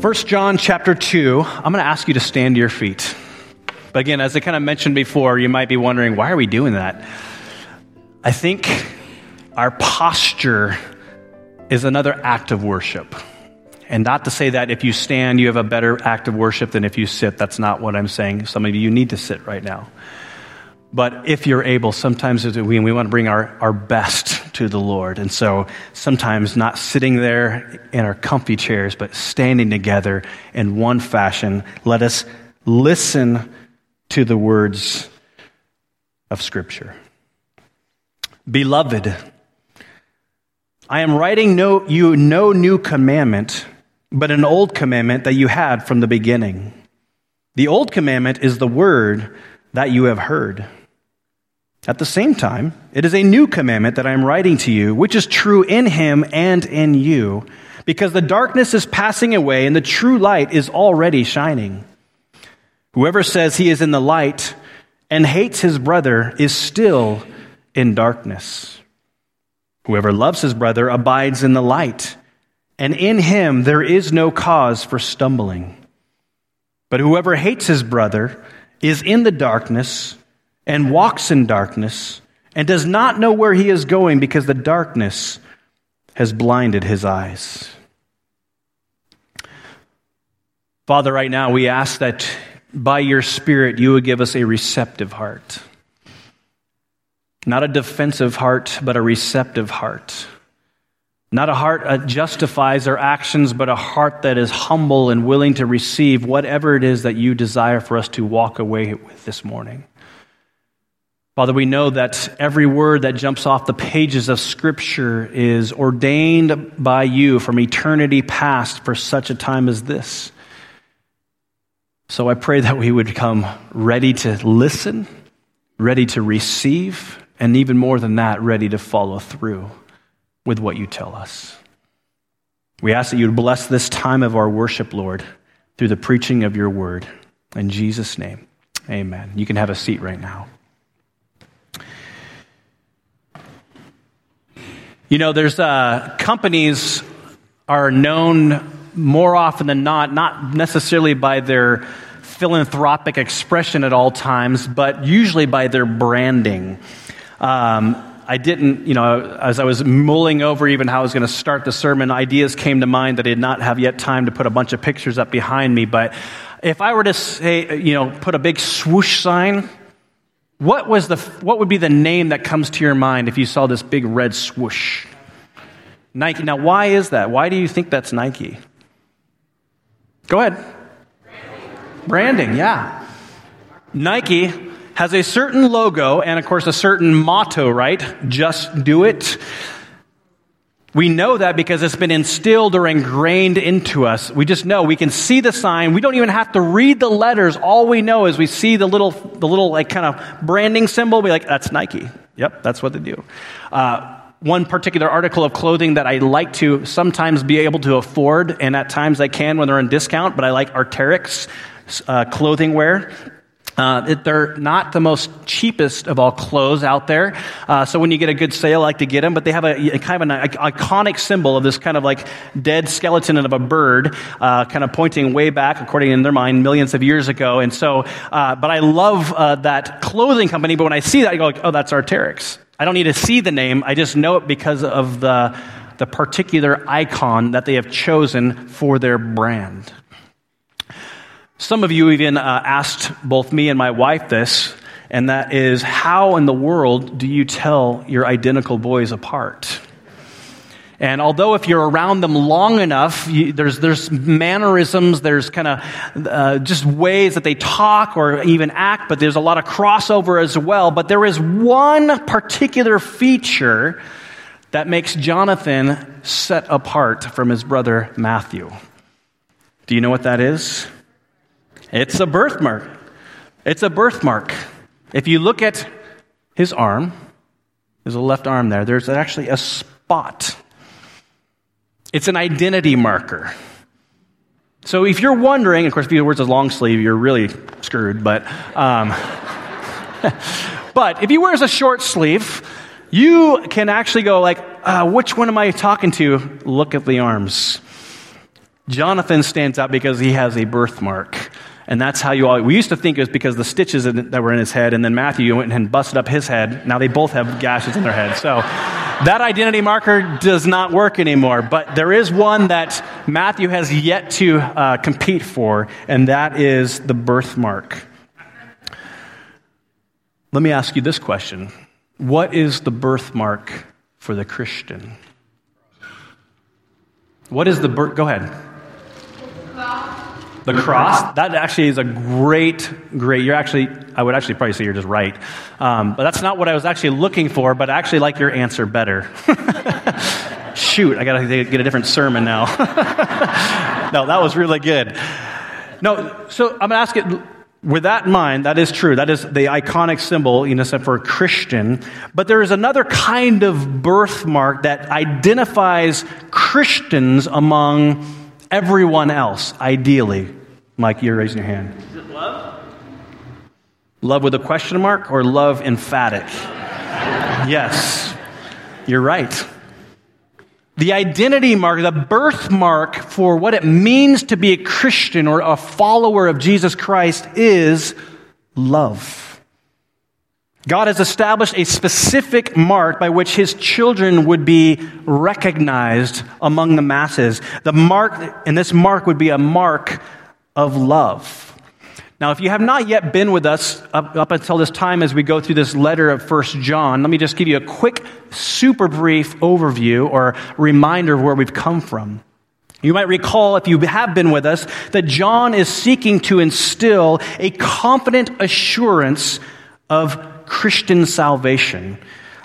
1 John chapter 2, I'm going to ask you to stand to your feet. But again, as I kind of mentioned before, you might be wondering, why are we doing that? I think our posture is another act of worship. And not to say that if you stand, you have a better act of worship than if you sit. That's not what I'm saying. Some of you need to sit right now. But if you're able, sometimes we, we want to bring our, our best to the Lord. And so sometimes not sitting there in our comfy chairs, but standing together in one fashion. Let us listen to the words of Scripture. Beloved, I am writing no, you no new commandment, but an old commandment that you had from the beginning. The old commandment is the word that you have heard. At the same time, it is a new commandment that I am writing to you, which is true in him and in you, because the darkness is passing away and the true light is already shining. Whoever says he is in the light and hates his brother is still in darkness. Whoever loves his brother abides in the light, and in him there is no cause for stumbling. But whoever hates his brother is in the darkness and walks in darkness and does not know where he is going because the darkness has blinded his eyes. Father, right now we ask that by your Spirit you would give us a receptive heart. Not a defensive heart, but a receptive heart. Not a heart that justifies our actions, but a heart that is humble and willing to receive whatever it is that you desire for us to walk away with this morning. Father, we know that every word that jumps off the pages of Scripture is ordained by you from eternity past for such a time as this. So I pray that we would come ready to listen, ready to receive, and even more than that, ready to follow through with what you tell us. We ask that you would bless this time of our worship, Lord, through the preaching of your word. In Jesus' name, amen. You can have a seat right now. You know, there's uh, companies are known more often than not, not necessarily by their philanthropic expression at all times, but usually by their branding. Um, I didn't, you know, as I was mulling over even how I was going to start the sermon, ideas came to mind that I did not have yet time to put a bunch of pictures up behind me. But if I were to say, you know, put a big swoosh sign what, was the, what would be the name that comes to your mind if you saw this big red swoosh? Nike. Now, why is that? Why do you think that's Nike? Go ahead. Branding, Branding yeah. Nike has a certain logo and, of course, a certain motto, right? Just do it. We know that because it's been instilled or ingrained into us. We just know we can see the sign. We don't even have to read the letters. All we know is we see the little, the little like kind of branding symbol. We're like, that's Nike. Yep, that's what they do. Uh, one particular article of clothing that I like to sometimes be able to afford, and at times I can when they're on discount, but I like Arc'teryx uh, clothing wear. Uh, it, they're not the most cheapest of all clothes out there. Uh, so when you get a good sale, I like to get them. But they have a, a kind of an iconic symbol of this kind of like dead skeleton of a bird, uh, kind of pointing way back, according in their mind, millions of years ago. And so, uh, but I love uh, that clothing company. But when I see that, I go like, oh, that's Arc'teryx. I don't need to see the name. I just know it because of the the particular icon that they have chosen for their brand. Some of you even uh, asked both me and my wife this, and that is how in the world do you tell your identical boys apart? And although if you're around them long enough, you, there's, there's mannerisms, there's kind of uh, just ways that they talk or even act, but there's a lot of crossover as well. But there is one particular feature that makes Jonathan set apart from his brother Matthew. Do you know what that is? It's a birthmark. It's a birthmark. If you look at his arm, there's a left arm there, there's actually a spot. It's an identity marker. So if you're wondering, of course, if he wears a long sleeve, you're really screwed, but, um, but if he wears a short sleeve, you can actually go like, uh, which one am I talking to? Look at the arms. Jonathan stands out because he has a birthmark. And that's how you all, we used to think it was because the stitches that were in his head, and then Matthew went and busted up his head. Now they both have gashes in their head. So that identity marker does not work anymore. But there is one that Matthew has yet to uh, compete for, and that is the birthmark. Let me ask you this question What is the birthmark for the Christian? What is the birth? Go ahead. The cross. That actually is a great, great. You're actually, I would actually probably say you're just right. Um, but that's not what I was actually looking for, but I actually like your answer better. Shoot, I got to get a different sermon now. no, that was really good. No, so I'm going to ask it with that in mind, that is true. That is the iconic symbol, you know, for a Christian. But there is another kind of birthmark that identifies Christians among everyone else, ideally. Mike, you're raising your hand. Is it love? Love with a question mark or love emphatic? yes, you're right. The identity mark, the birthmark for what it means to be a Christian or a follower of Jesus Christ is love. God has established a specific mark by which his children would be recognized among the masses. The mark, and this mark would be a mark of love. Now, if you have not yet been with us up, up, until this time as we go through this letter of First John, let me just give you a quick, super brief overview or reminder of where we've come from. You might recall, if you have been with us, that John is seeking to instill a confident assurance of Christian salvation,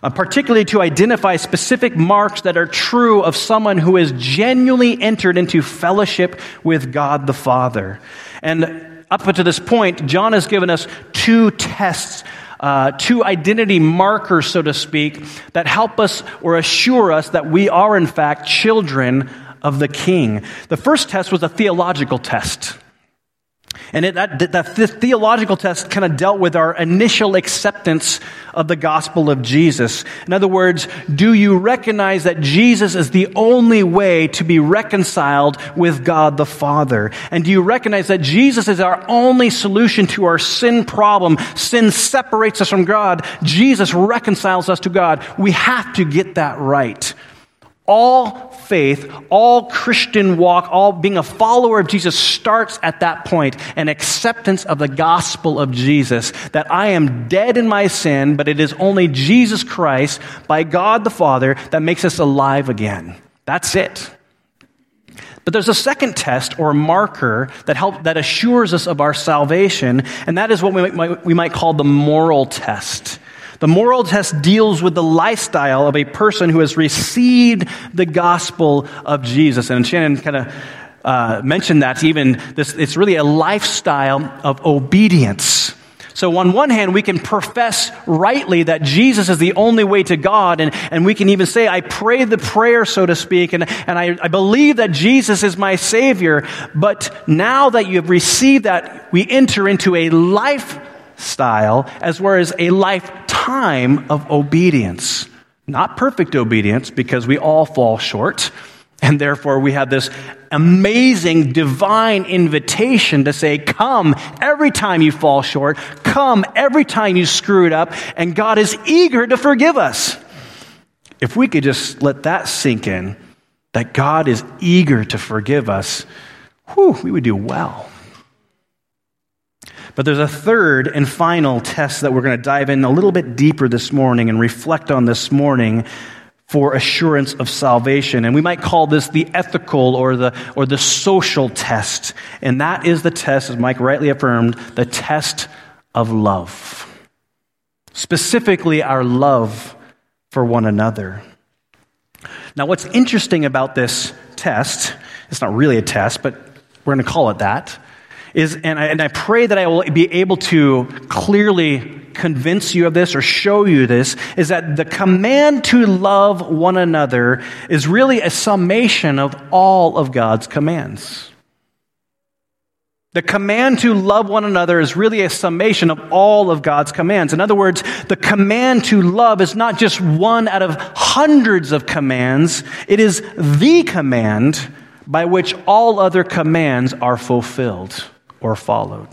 uh, particularly to identify specific marks that are true of someone who has genuinely entered into fellowship with God the Father. And up to this point, John has given us two tests, uh, two identity markers, so to speak, that help us or assure us that we are, in fact, children of the King. The first test was a theological test. And it, that, that, theological test kind of dealt with our initial acceptance of the gospel of Jesus. In other words, do you recognize that Jesus is the only way to be reconciled with God the Father? And do you recognize that Jesus is our only solution to our sin problem? Sin separates us from God. Jesus reconciles us to God. We have to get that right. All faith, all Christian walk, all being a follower of Jesus starts at that point an acceptance of the gospel of Jesus that I am dead in my sin, but it is only Jesus Christ by God the Father that makes us alive again. That's it. But there's a second test or marker that help, that assures us of our salvation, and that is what we might, we might call the moral test. The moral test deals with the lifestyle of a person who has received the gospel of Jesus. And Shannon kind of uh, mentioned that even this, it's really a lifestyle of obedience. So, on one hand, we can profess rightly that Jesus is the only way to God, and, and we can even say, I pray the prayer, so to speak, and, and I, I believe that Jesus is my Savior. But now that you have received that, we enter into a lifestyle as well as a lifetime of obedience. Not perfect obedience, because we all fall short. And therefore, we have this amazing divine invitation to say, Come every time you fall short. Come every time you screw it up. And God is eager to forgive us. If we could just let that sink in, that God is eager to forgive us, whew, we would do well. But there's a third and final test that we're going to dive in a little bit deeper this morning and reflect on this morning for assurance of salvation. And we might call this the ethical or the, or the social test. And that is the test, as Mike rightly affirmed, the test of love. Specifically, our love for one another. Now, what's interesting about this test, it's not really a test, but we're going to call it that, is, and I, and I pray that I will be able to clearly convince you of this or show you this, is that the command to love one another is really a summation of all of God's commands. The command to love one another is really a summation of all of God's commands. In other words, the command to love is not just one out of hundreds of commands, it is the command by which all other commands are fulfilled or followed.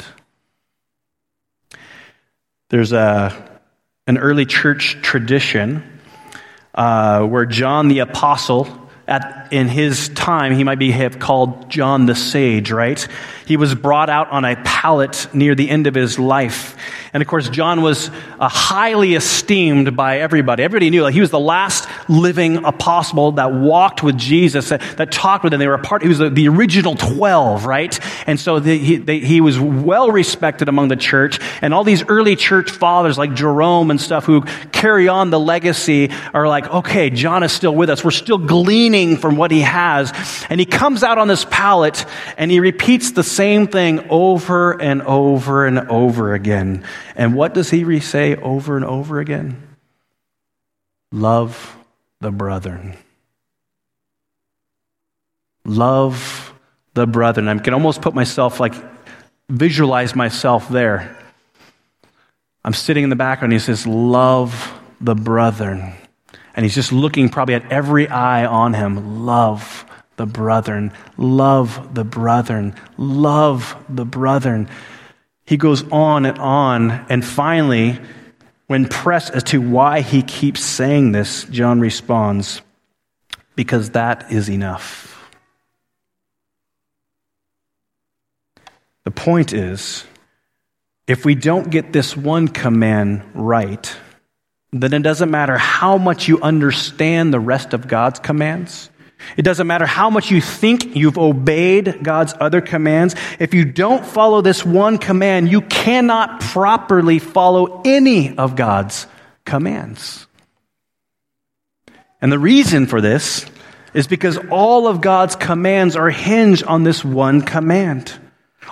There's a, an early church tradition uh, where John the Apostle, at, in his time, he might be called John the Sage, right? He was brought out on a pallet near the end of his life. And of course, John was uh, highly esteemed by everybody. Everybody knew like, he was the last living apostle that walked with Jesus, that, that talked with him. They were a part, he was the, the original 12, right? And so the, he, they, he was well respected among the church. And all these early church fathers like Jerome and stuff who carry on the legacy are like, okay, John is still with us. We're still gleaning from what he has. And he comes out on this pallet and he repeats the same thing over and over and over again. And what does he say over and over again? Love the brethren. Love the brethren. I can almost put myself like, visualize myself there. I'm sitting in the background. He says, Love the brethren. And he's just looking probably at every eye on him. Love the brethren. Love the brethren. Love the brethren. He goes on and on. And finally, when pressed as to why he keeps saying this, John responds, Because that is enough. The point is, if we don't get this one command right, then it doesn't matter how much you understand the rest of God's commands. It doesn't matter how much you think you've obeyed God's other commands. If you don't follow this one command, you cannot properly follow any of God's commands. And the reason for this is because all of God's commands are hinged on this one command.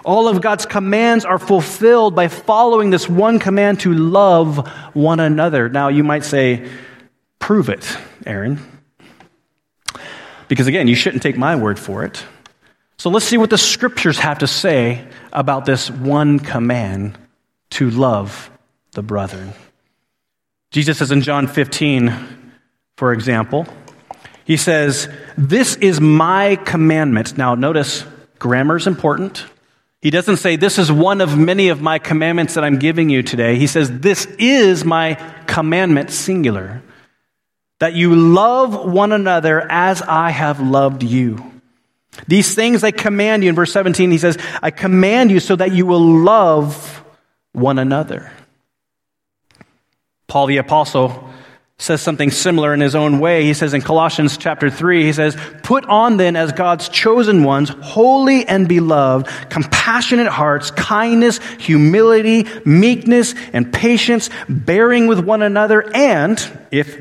All of God's commands are fulfilled by following this one command to love one another. Now, you might say, prove it, Aaron. Because again, you shouldn't take my word for it. So let's see what the scriptures have to say about this one command to love the brethren. Jesus says in John 15, for example, he says, This is my commandment. Now, notice grammar is important. He doesn't say, This is one of many of my commandments that I'm giving you today. He says, This is my commandment, singular that you love one another as I have loved you. These things I command you. In verse 17, he says, I command you so that you will love one another. Paul the Apostle says something similar in his own way. He says in Colossians chapter 3, he says, Put on then as God's chosen ones, holy and beloved, compassionate hearts, kindness, humility, meekness, and patience, bearing with one another, and, if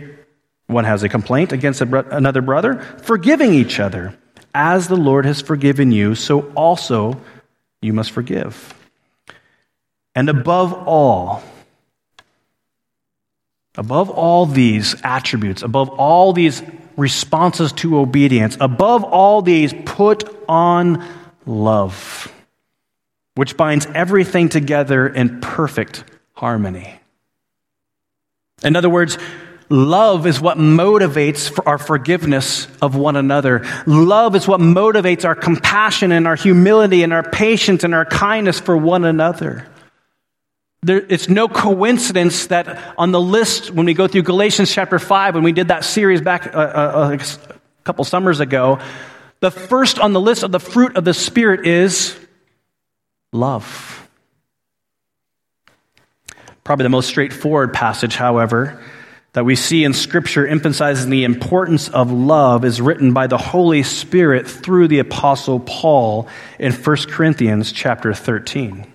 one has a complaint against another brother, forgiving each other. As the Lord has forgiven you, so also you must forgive. And above all, above all these attributes, above all these responses to obedience, above all these, put on love, which binds everything together in perfect harmony. In other words, Love is what motivates our forgiveness of one another. Love is what motivates our compassion and our humility and our patience and our kindness for one another. There, it's no coincidence that on the list, when we go through Galatians chapter 5, when we did that series back uh, uh, a couple summers ago, the first on the list of the fruit of the Spirit is love. Probably the most straightforward passage, however, that we see in Scripture emphasizing the importance of love is written by the Holy Spirit through the Apostle Paul in 1 Corinthians chapter 13.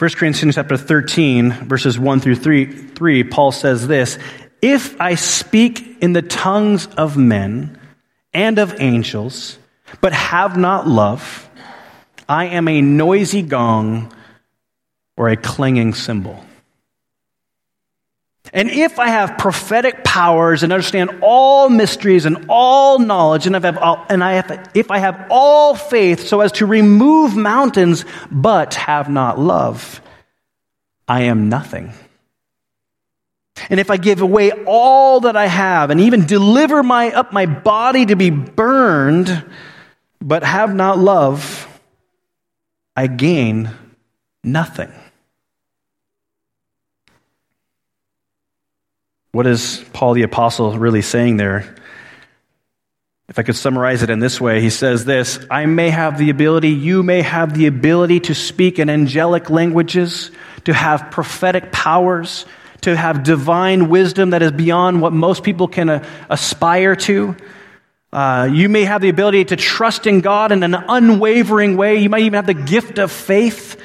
1 Corinthians chapter 13, verses 1 through 3, 3, Paul says this If I speak in the tongues of men and of angels, but have not love, I am a noisy gong or a clanging cymbal. And if I have prophetic powers and understand all mysteries and all knowledge, and, if, all, and I have, if I have all faith so as to remove mountains, but have not love, I am nothing. And if I give away all that I have and even deliver my, up my body to be burned, but have not love, I gain nothing. What is Paul the Apostle really saying there? If I could summarize it in this way, he says this I may have the ability, you may have the ability to speak in angelic languages, to have prophetic powers, to have divine wisdom that is beyond what most people can uh, aspire to. Uh, you may have the ability to trust in God in an unwavering way. You might even have the gift of faith.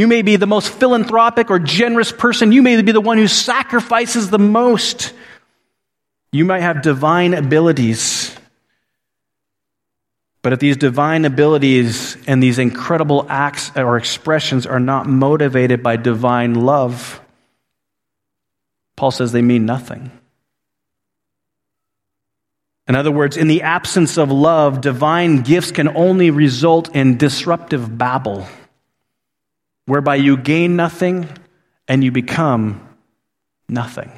You may be the most philanthropic or generous person. You may be the one who sacrifices the most. You might have divine abilities. But if these divine abilities and these incredible acts or expressions are not motivated by divine love, Paul says they mean nothing. In other words, in the absence of love, divine gifts can only result in disruptive babble, whereby you gain nothing and you become nothing.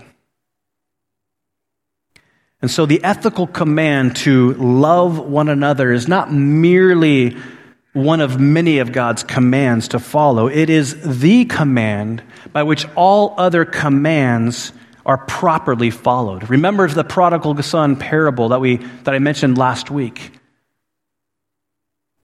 And so the ethical command to love one another is not merely one of many of God's commands to follow. It is the command by which all other commands are properly followed. Remember the prodigal son parable that, we, that I mentioned last week.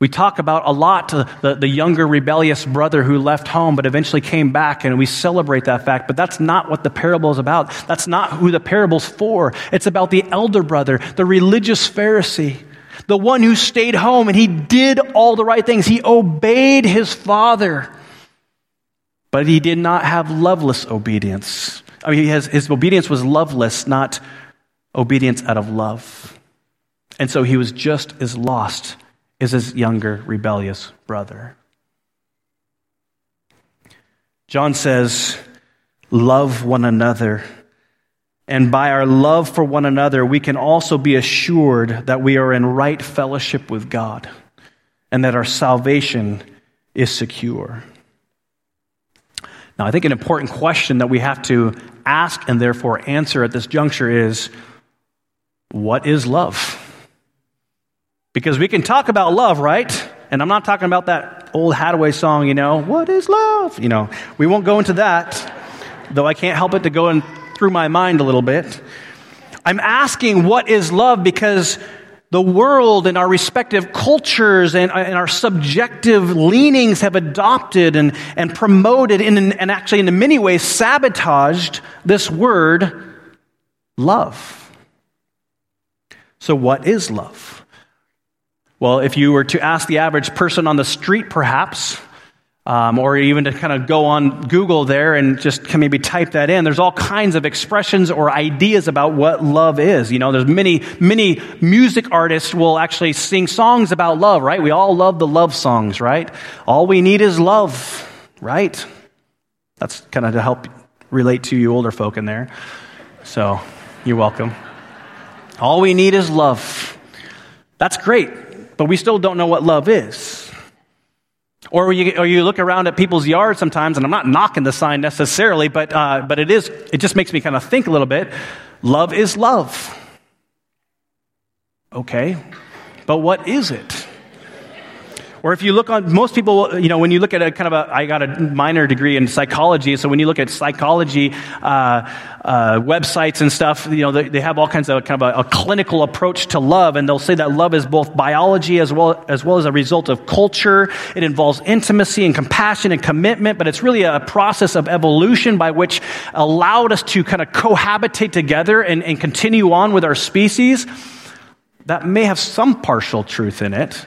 We talk about a lot the, the younger rebellious brother who left home but eventually came back, and we celebrate that fact. But that's not what the parable is about. That's not who the parable's for. It's about the elder brother, the religious Pharisee the one who stayed home and he did all the right things. He obeyed his father, but he did not have loveless obedience. I mean, has, his obedience was loveless, not obedience out of love. And so he was just as lost as his younger rebellious brother. John says, Love one another and by our love for one another, we can also be assured that we are in right fellowship with God and that our salvation is secure. Now, I think an important question that we have to ask and therefore answer at this juncture is what is love? Because we can talk about love, right? And I'm not talking about that old Haddaway song, you know, what is love? You know, we won't go into that, though I can't help it to go and through my mind a little bit. I'm asking what is love because the world and our respective cultures and, and our subjective leanings have adopted and, and promoted and actually in many ways sabotaged this word love. So, what is love? Well, if you were to ask the average person on the street, perhaps, um, or even to kind of go on Google there and just maybe type that in. There's all kinds of expressions or ideas about what love is. You know, there's many, many music artists will actually sing songs about love, right? We all love the love songs, right? All we need is love, right? That's kind of to help relate to you older folk in there. So you're welcome. All we need is love. That's great, but we still don't know what love is. Or you, or you look around at people's yards sometimes, and I'm not knocking the sign necessarily, but, uh, but it is, it just makes me kind of think a little bit. Love is love. Okay, but what is it? Or if you look on, most people, you know, when you look at a kind of a, I got a minor degree in psychology, so when you look at psychology uh, uh, websites and stuff, you know, they, they, have all kinds of kind of a, a, clinical approach to love, and they'll say that love is both biology as well, as well as a result of culture. It involves intimacy and compassion and commitment, but it's really a process of evolution by which allowed us to kind of cohabitate together and, and continue on with our species. That may have some partial truth in it.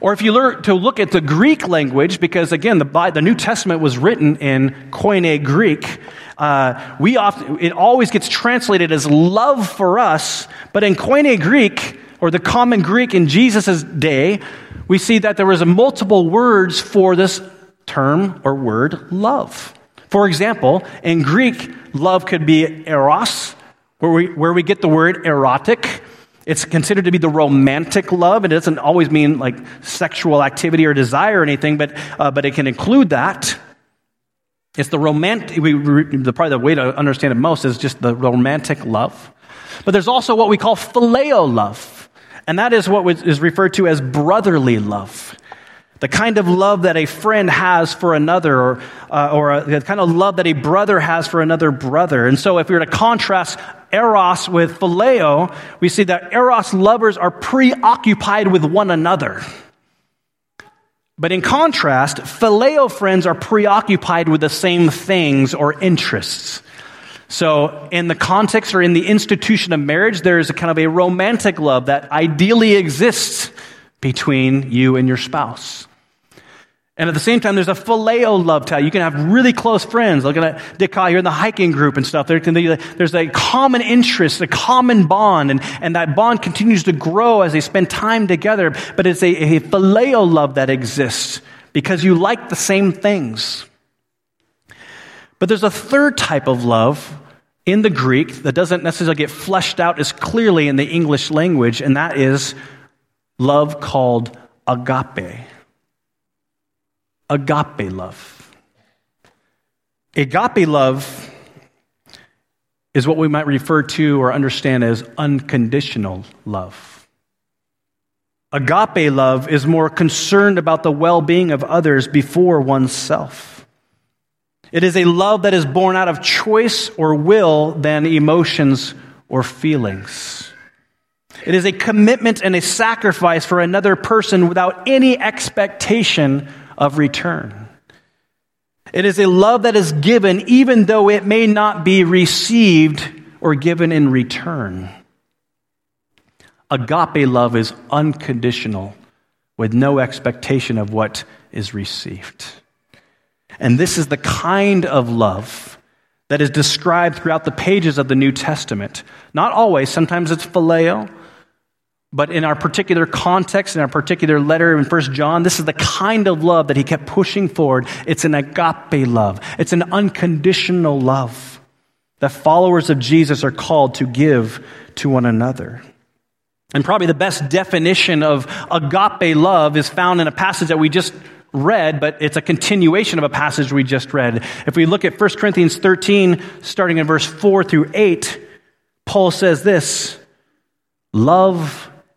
Or if you learn to look at the Greek language, because again, the, the New Testament was written in Koine Greek, uh, we often, it always gets translated as love for us, but in Koine Greek, or the common Greek in Jesus' day, we see that there was multiple words for this term or word love. For example, in Greek, love could be eros, where we, where we get the word erotic, it's considered to be the romantic love. And it doesn't always mean like sexual activity or desire or anything, but, uh, but it can include that. It's the romantic, we, the, probably the way to understand it most is just the romantic love. But there's also what we call phileo love. And that is what is referred to as brotherly love. The kind of love that a friend has for another, or, uh, or a, the kind of love that a brother has for another brother. And so, if we were to contrast eros with phileo, we see that eros lovers are preoccupied with one another. But in contrast, phileo friends are preoccupied with the same things or interests. So, in the context or in the institution of marriage, there is a kind of a romantic love that ideally exists between you and your spouse. And at the same time, there's a phileo love tie. You can have really close friends. Looking at Dick you're in the hiking group and stuff. there's a common interest, a common bond, and, and that bond continues to grow as they spend time together. But it's a, a phileo love that exists because you like the same things. But there's a third type of love in the Greek that doesn't necessarily get fleshed out as clearly in the English language, and that is love called agape. Agape love. Agape love is what we might refer to or understand as unconditional love. Agape love is more concerned about the well being of others before oneself. It is a love that is born out of choice or will than emotions or feelings. It is a commitment and a sacrifice for another person without any expectation of return. It is a love that is given even though it may not be received or given in return. Agape love is unconditional with no expectation of what is received. And this is the kind of love that is described throughout the pages of the New Testament. Not always, sometimes it's phileo, but in our particular context, in our particular letter in First John, this is the kind of love that he kept pushing forward. It's an agape love. It's an unconditional love that followers of Jesus are called to give to one another. And probably the best definition of agape love is found in a passage that we just read, but it's a continuation of a passage we just read. If we look at 1 Corinthians 13, starting in verse 4 through 8, Paul says this Love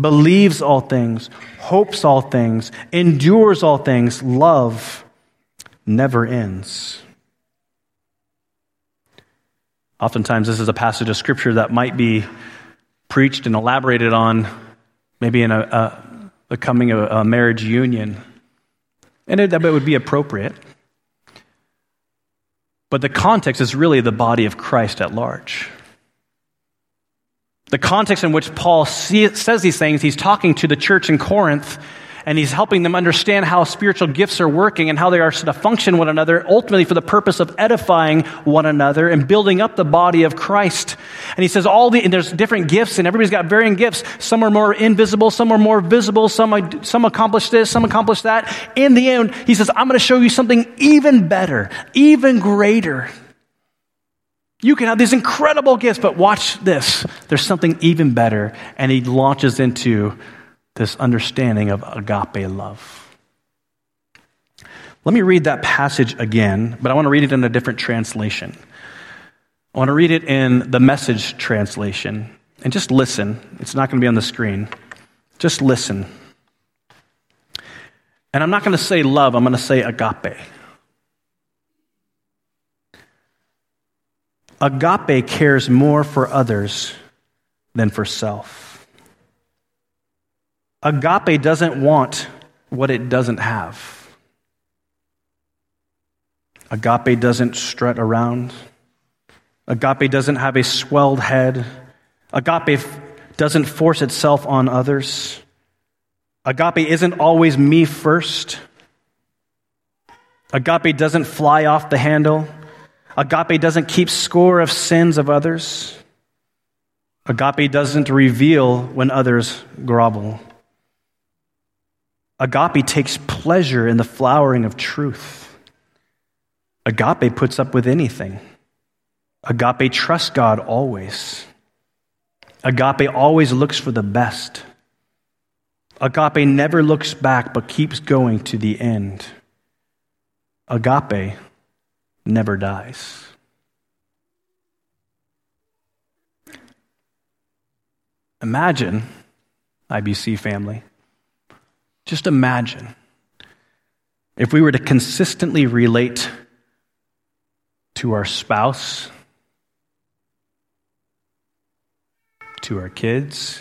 believes all things, hopes all things, endures all things. Love never ends. Oftentimes, this is a passage of scripture that might be preached and elaborated on, maybe in a, a, the coming of a marriage union. And it, it would be appropriate. But the context is really the body of Christ at large. The context in which Paul see, says these things, he's talking to the church in Corinth and he's helping them understand how spiritual gifts are working and how they are to function one another, ultimately for the purpose of edifying one another and building up the body of Christ. And he says all the, and there's different gifts and everybody's got varying gifts. Some are more invisible, some are more visible, some, some accomplish this, some accomplish that. In the end, he says, I'm going to show you something even better, even greater. You can have these incredible gifts, but watch this. There's something even better. And he launches into this understanding of agape love. Let me read that passage again, but I want to read it in a different translation. I want to read it in the message translation. And just listen. It's not going to be on the screen. Just listen. And I'm not going to say love, I'm going to say agape. Agape cares more for others than for self. Agape doesn't want what it doesn't have. Agape doesn't strut around. Agape doesn't have a swelled head. Agape doesn't force itself on others. Agape isn't always me first. Agape doesn't fly off the handle. Agape doesn't keep score of sins of others. Agape doesn't reveal when others grovel. Agape takes pleasure in the flowering of truth. Agape puts up with anything. Agape trusts God always. Agape always looks for the best. Agape never looks back but keeps going to the end. Agape never dies. Imagine, IBC family, just imagine if we were to consistently relate to our spouse, to our kids,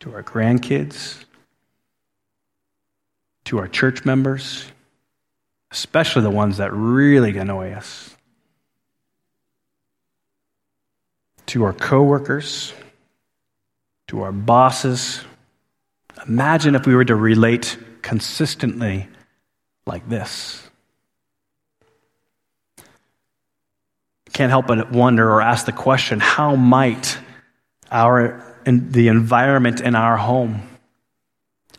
to our grandkids, to our church members, especially the ones that really annoy us, to our coworkers, to our bosses. Imagine if we were to relate consistently like this. Can't help but wonder or ask the question how might our in the environment in our home,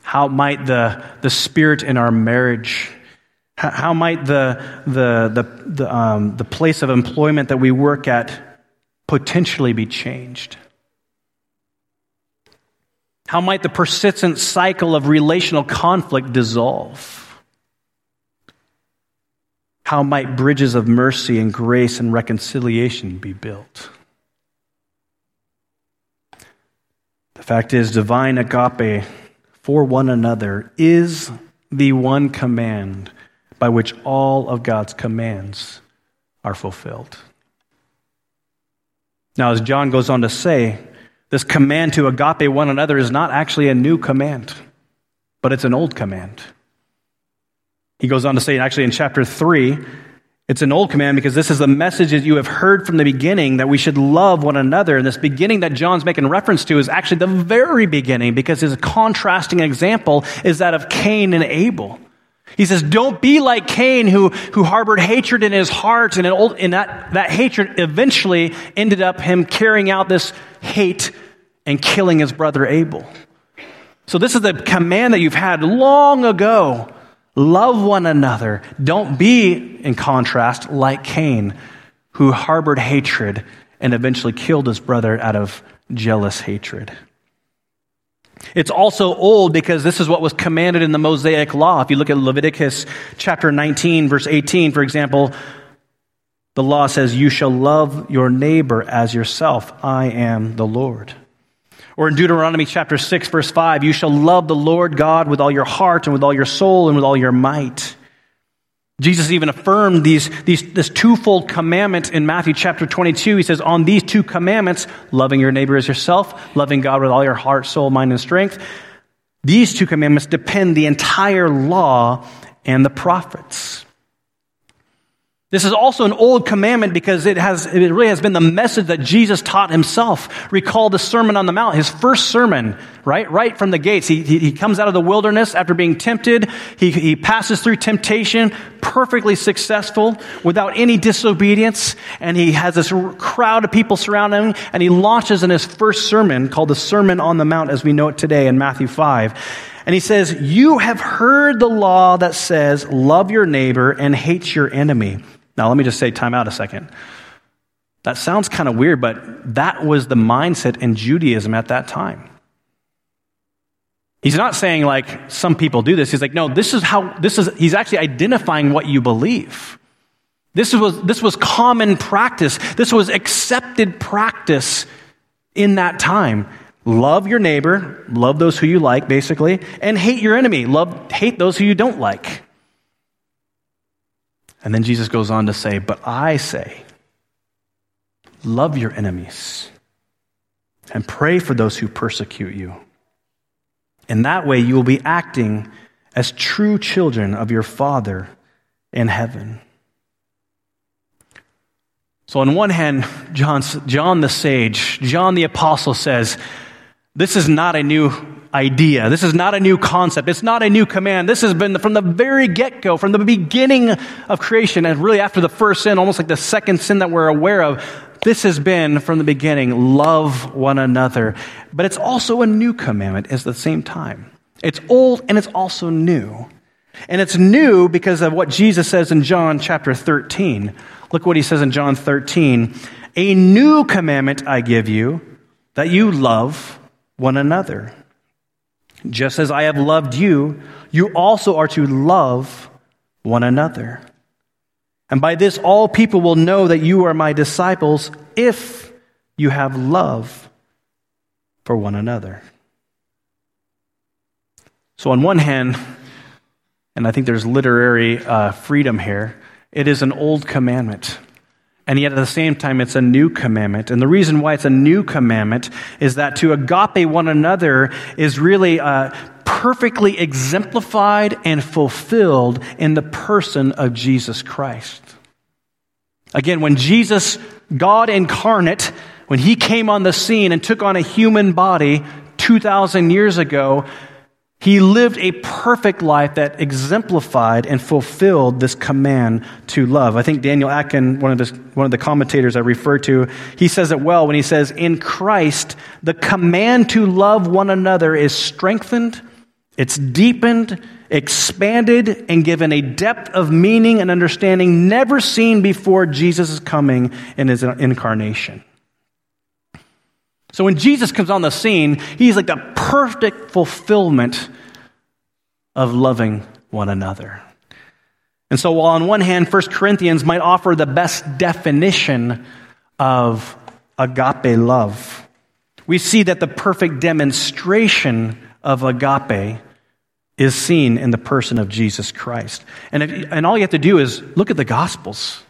how might the, the spirit in our marriage, how, how might the, the, the, the, um, the place of employment that we work at potentially be changed? How might the persistent cycle of relational conflict dissolve? How might bridges of mercy and grace and reconciliation be built? The fact is, divine agape for one another is the one command by which all of God's commands are fulfilled. Now, as John goes on to say, this command to agape one another is not actually a new command, but it's an old command. He goes on to say, actually, in chapter 3, it's an old command because this is the message that you have heard from the beginning that we should love one another. And this beginning that John's making reference to is actually the very beginning because his contrasting example is that of Cain and Abel. He says, Don't be like Cain, who, who harbored hatred in his heart, and, old, and that, that hatred eventually ended up him carrying out this hate and killing his brother Abel. So, this is the command that you've had long ago. Love one another. Don't be, in contrast, like Cain, who harbored hatred and eventually killed his brother out of jealous hatred. It's also old because this is what was commanded in the Mosaic law. If you look at Leviticus chapter 19, verse 18, for example, the law says, You shall love your neighbor as yourself. I am the Lord. Or in Deuteronomy chapter 6, verse 5, You shall love the Lord God with all your heart and with all your soul and with all your might. Jesus even affirmed these, these, this twofold commandment in Matthew chapter 22. He says, On these two commandments, loving your neighbor as yourself, loving God with all your heart, soul, mind, and strength, these two commandments depend the entire law and the prophets. This is also an old commandment because it has, it really has been the message that Jesus taught himself. Recall the Sermon on the Mount, his first sermon, right? Right from the gates. He, he, he comes out of the wilderness after being tempted. He, he passes through temptation, perfectly successful, without any disobedience. And he has this crowd of people surrounding him, and he launches in his first sermon called the Sermon on the Mount as we know it today in Matthew 5. And he says, You have heard the law that says, love your neighbor and hate your enemy. Now, let me just say, time out a second. That sounds kind of weird, but that was the mindset in Judaism at that time. He's not saying like some people do this. He's like, no, this is how, this is, he's actually identifying what you believe. This was, this was common practice. This was accepted practice in that time. Love your neighbor, love those who you like, basically, and hate your enemy. Love, hate those who you don't like. And then Jesus goes on to say, But I say, love your enemies and pray for those who persecute you. In that way, you will be acting as true children of your Father in heaven. So, on one hand, John, John the sage, John the apostle says, This is not a new idea. This is not a new concept. It's not a new command. This has been from the very get go, from the beginning of creation, and really after the first sin, almost like the second sin that we're aware of. This has been from the beginning love one another. But it's also a new commandment at the same time. It's old and it's also new. And it's new because of what Jesus says in John chapter 13. Look what he says in John 13. A new commandment I give you, that you love one another. Just as I have loved you, you also are to love one another. And by this, all people will know that you are my disciples if you have love for one another. So, on one hand, and I think there's literary uh, freedom here, it is an old commandment. And yet at the same time, it's a new commandment. And the reason why it's a new commandment is that to agape one another is really uh, perfectly exemplified and fulfilled in the person of Jesus Christ. Again, when Jesus, God incarnate, when he came on the scene and took on a human body 2,000 years ago, he lived a perfect life that exemplified and fulfilled this command to love. I think Daniel Akin, one of, the, one of the commentators I refer to, he says it well when he says, In Christ, the command to love one another is strengthened, it's deepened, expanded, and given a depth of meaning and understanding never seen before Jesus' coming in his incarnation. So when Jesus comes on the scene, he's like the perfect fulfillment of loving one another. And so, while on one hand, 1 Corinthians might offer the best definition of agape love, we see that the perfect demonstration of agape is seen in the person of Jesus Christ. And, if, and all you have to do is look at the Gospels.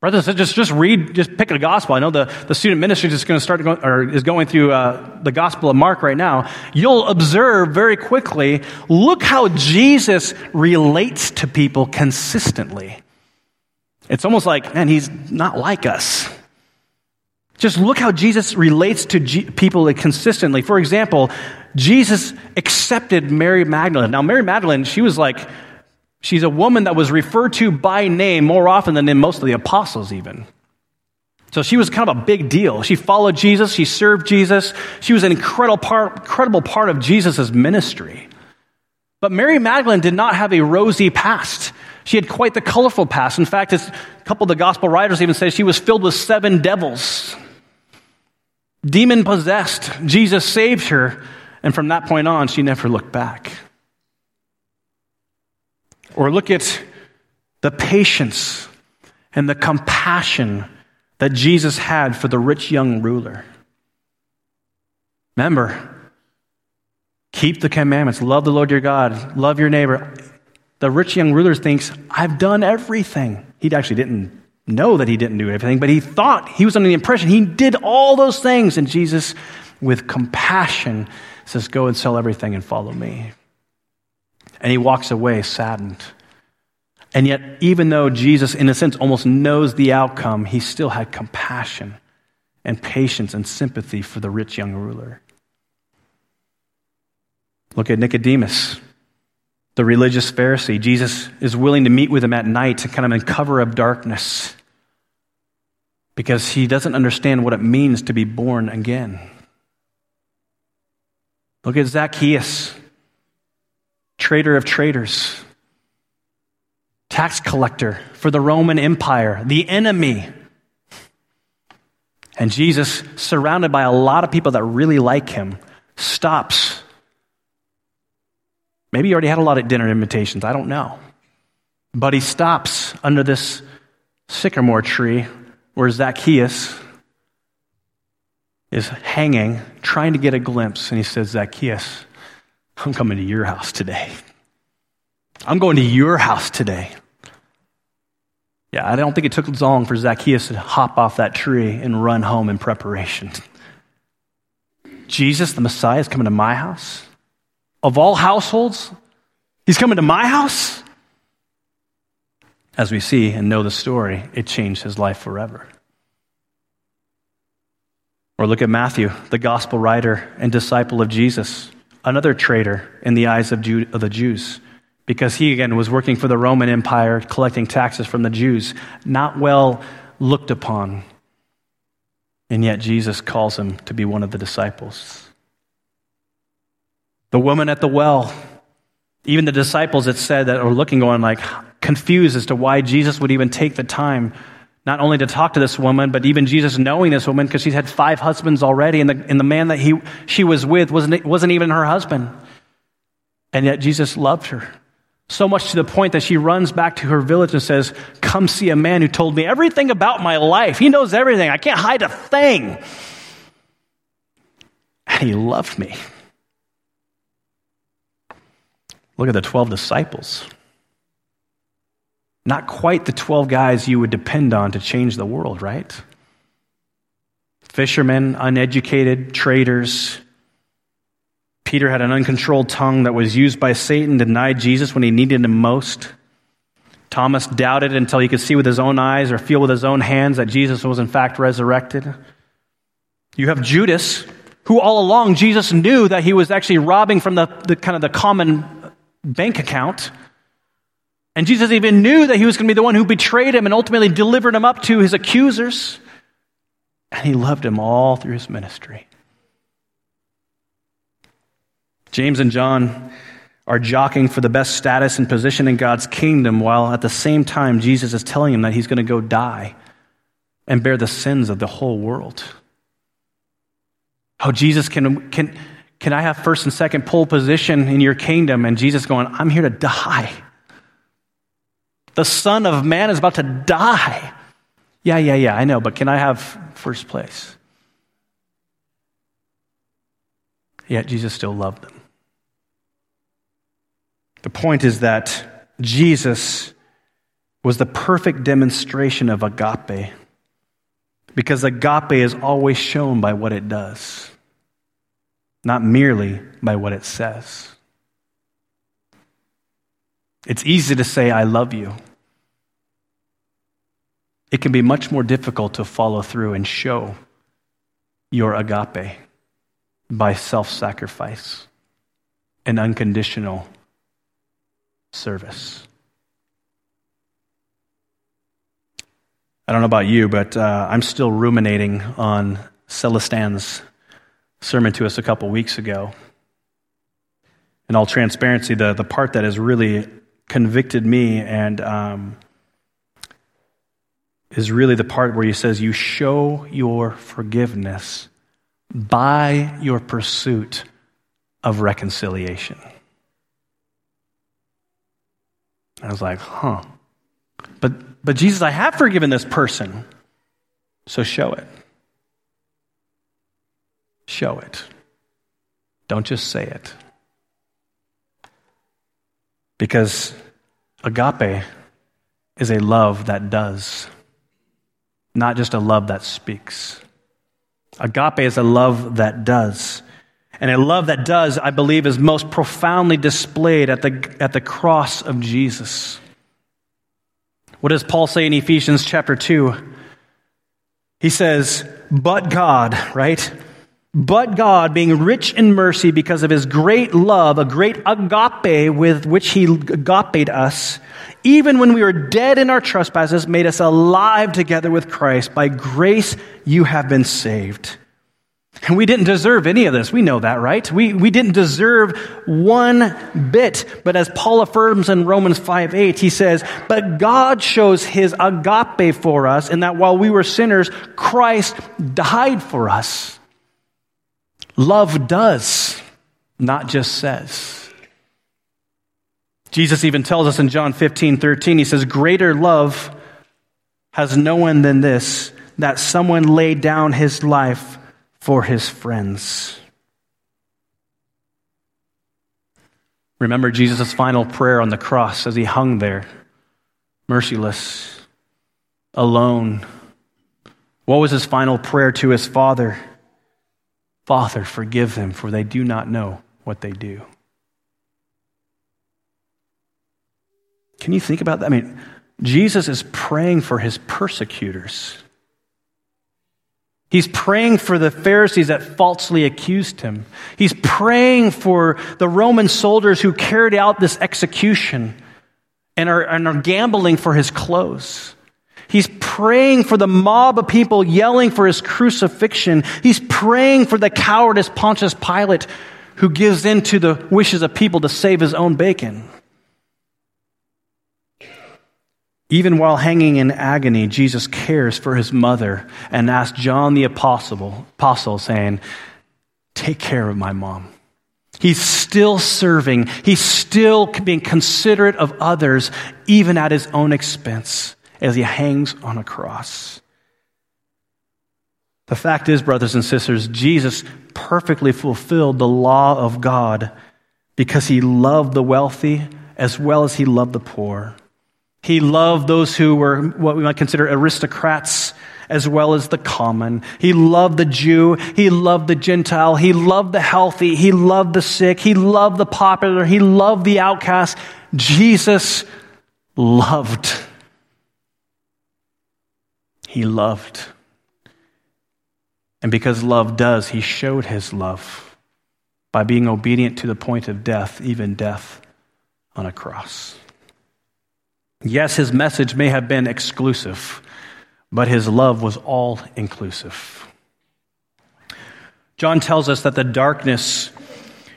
Brothers, just, just read, just pick a gospel. I know the, the student ministry is going to start, going, or is going through uh, the gospel of Mark right now. You'll observe very quickly, look how Jesus relates to people consistently. It's almost like, man, he's not like us. Just look how Jesus relates to G- people consistently. For example, Jesus accepted Mary Magdalene. Now, Mary Magdalene, she was like, She's a woman that was referred to by name more often than in most of the apostles, even. So she was kind of a big deal. She followed Jesus, she served Jesus, she was an incredible part, incredible part of Jesus' ministry. But Mary Magdalene did not have a rosy past. She had quite the colorful past. In fact, a couple of the gospel writers even say she was filled with seven devils. Demon possessed. Jesus saved her, and from that point on, she never looked back. Or look at the patience and the compassion that Jesus had for the rich young ruler. Remember, keep the commandments, love the Lord your God, love your neighbor. The rich young ruler thinks, I've done everything. He actually didn't know that he didn't do everything, but he thought, he was under the impression he did all those things. And Jesus, with compassion, says, Go and sell everything and follow me. And he walks away saddened. And yet, even though Jesus, in a sense, almost knows the outcome, he still had compassion and patience and sympathy for the rich young ruler. Look at Nicodemus, the religious Pharisee. Jesus is willing to meet with him at night, kind of in cover of darkness, because he doesn't understand what it means to be born again. Look at Zacchaeus, traitor of traitors, tax collector for the Roman Empire, the enemy. And Jesus, surrounded by a lot of people that really like him, stops. Maybe he already had a lot of dinner invitations, I don't know. But he stops under this sycamore tree where Zacchaeus is hanging, trying to get a glimpse. And he says, Zacchaeus, I'm coming to your house today. I'm going to your house today. Yeah, I don't think it took long for Zacchaeus to hop off that tree and run home in preparation. Jesus, the Messiah, is coming to my house. Of all households, he's coming to my house. As we see and know the story, it changed his life forever. Or look at Matthew, the gospel writer and disciple of Jesus another traitor in the eyes of, Jew, of the Jews because he, again, was working for the Roman Empire, collecting taxes from the Jews. Not well looked upon. And yet Jesus calls him to be one of the disciples. The woman at the well, even the disciples, it said that are looking, going like confused as to why Jesus would even take the time not only to talk to this woman, but even Jesus knowing this woman because she's had five husbands already, and the, and the man that he, she was with wasn't, wasn't even her husband. And yet Jesus loved her. So much to the point that she runs back to her village and says, Come see a man who told me everything about my life. He knows everything. I can't hide a thing. And he loved me. Look at the 12 disciples. Not quite the 12 guys you would depend on to change the world, right? Fishermen, uneducated, traders, Peter had an uncontrolled tongue that was used by Satan to deny Jesus when he needed him most. Thomas doubted until he could see with his own eyes or feel with his own hands that Jesus was in fact resurrected. You have Judas, who all along Jesus knew that he was actually robbing from the, the kind of the common bank account. And Jesus even knew that he was going to be the one who betrayed him and ultimately delivered him up to his accusers. And he loved him all through his ministry. James and John are jockeying for the best status and position in God's kingdom, while at the same time, Jesus is telling him that he's going to go die and bear the sins of the whole world. Oh, Jesus, can, can, can I have first and second pole position in your kingdom? And Jesus going, I'm here to die. The Son of Man is about to die. Yeah, yeah, yeah, I know, but can I have first place? Yet Jesus still loved them. The point is that Jesus was the perfect demonstration of agape because agape is always shown by what it does, not merely by what it says. It's easy to say, I love you. It can be much more difficult to follow through and show your agape by self sacrifice and unconditional service. I don't know about you, but uh, I'm still ruminating on Celestan's sermon to us a couple weeks ago. In all transparency, the, the part that has really convicted me and um, is really the part where he says, You show your forgiveness by your pursuit of reconciliation. I was like, huh. But, but Jesus, I have forgiven this person. So show it. Show it. Don't just say it. Because agape is a love that does, not just a love that speaks. Agape is a love that does. And a love that does, I believe, is most profoundly displayed at the, at the cross of Jesus. What does Paul say in Ephesians chapter 2? He says, But God, right? But God, being rich in mercy because of his great love, a great agape with which he agape us, even when we were dead in our trespasses, made us alive together with Christ. By grace you have been saved. And we didn't deserve any of this. We know that, right? We, we didn't deserve one bit. But as Paul affirms in Romans 5 8, he says, But God shows his agape for us in that while we were sinners, Christ died for us. Love does, not just says. Jesus even tells us in John 15 13, he says, Greater love has no one than this, that someone laid down his life for his friends. Remember Jesus' final prayer on the cross as he hung there, merciless, alone. What was his final prayer to his Father? Father, forgive them, for they do not know what they do. Can you think about that? I mean, Jesus is praying for his persecutors. He's praying for the Pharisees that falsely accused him. He's praying for the Roman soldiers who carried out this execution and are, and are gambling for his clothes. He's praying for the mob of people yelling for his crucifixion. He's praying for the cowardice Pontius Pilate who gives in to the wishes of people to save his own bacon. Even while hanging in agony, Jesus cares for his mother and asks John the apostle, apostle saying, Take care of my mom. He's still serving. He's still being considerate of others, even at his own expense, as he hangs on a cross. The fact is, brothers and sisters, Jesus perfectly fulfilled the law of God because he loved the wealthy as well as he loved the poor. He loved those who were what we might consider aristocrats as well as the common. He loved the Jew. He loved the Gentile. He loved the healthy. He loved the sick. He loved the popular. He loved the outcast. Jesus loved. He loved. And because love does, he showed his love by being obedient to the point of death, even death on a cross. Yes, his message may have been exclusive, but his love was all inclusive. John tells us that the darkness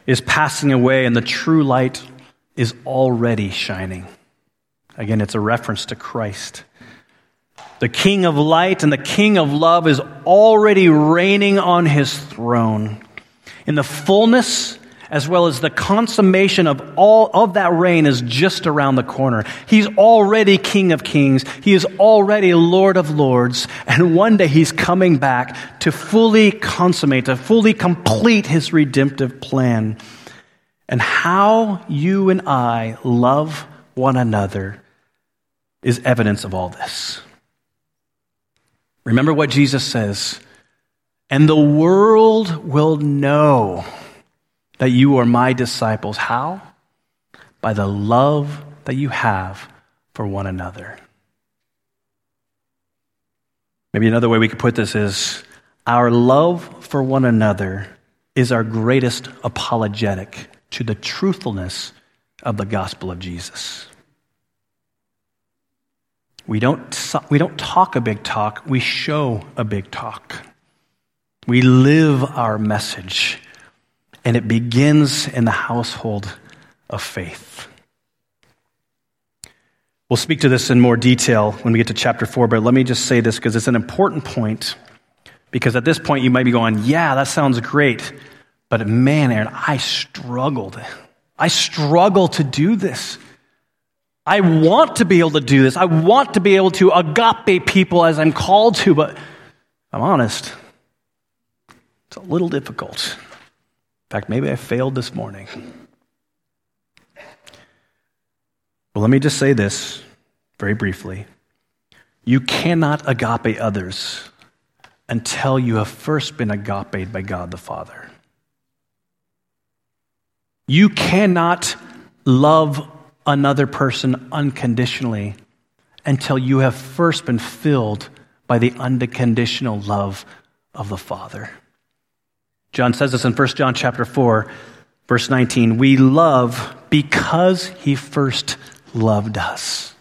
is passing away and the true light is already shining. Again, it's a reference to Christ. The King of light and the King of love is already reigning on his throne. In the fullness as well as the consummation of all of that reign is just around the corner. He's already King of Kings. He is already Lord of Lords. And one day he's coming back to fully consummate, to fully complete his redemptive plan. And how you and I love one another is evidence of all this. Remember what Jesus says, and the world will know that you are my disciples. How? By the love that you have for one another. Maybe another way we could put this is our love for one another is our greatest apologetic to the truthfulness of the gospel of Jesus. We don't, we don't talk a big talk, we show a big talk. We live our message and it begins in the household of faith. We'll speak to this in more detail when we get to chapter 4, but let me just say this because it's an important point. Because at this point, you might be going, Yeah, that sounds great. But man, Aaron, I struggled. I struggle to do this. I want to be able to do this. I want to be able to agape people as I'm called to, but I'm honest, it's a little difficult In fact, maybe I failed this morning. Well, let me just say this very briefly. You cannot agape others until you have first been agape by God the Father. You cannot love another person unconditionally until you have first been filled by the unconditional love of the Father. John says this in 1 John chapter 4, verse 19. We love because he first loved us.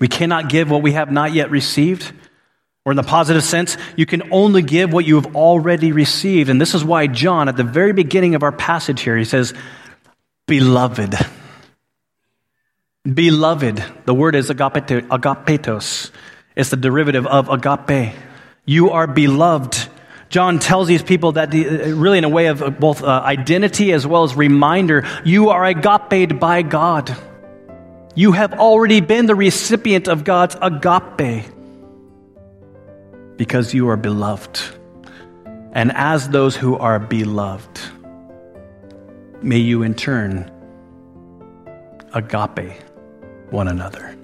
We cannot give what we have not yet received. Or in the positive sense, you can only give what you have already received. And this is why John, at the very beginning of our passage here, he says, Beloved. Beloved. The word is agapetos. It's the derivative of agape. You are beloved. John tells these people that, the, really, in a way of both uh, identity as well as reminder, you are agape by God. You have already been the recipient of God's agape because you are beloved. And as those who are beloved, may you in turn agape one another.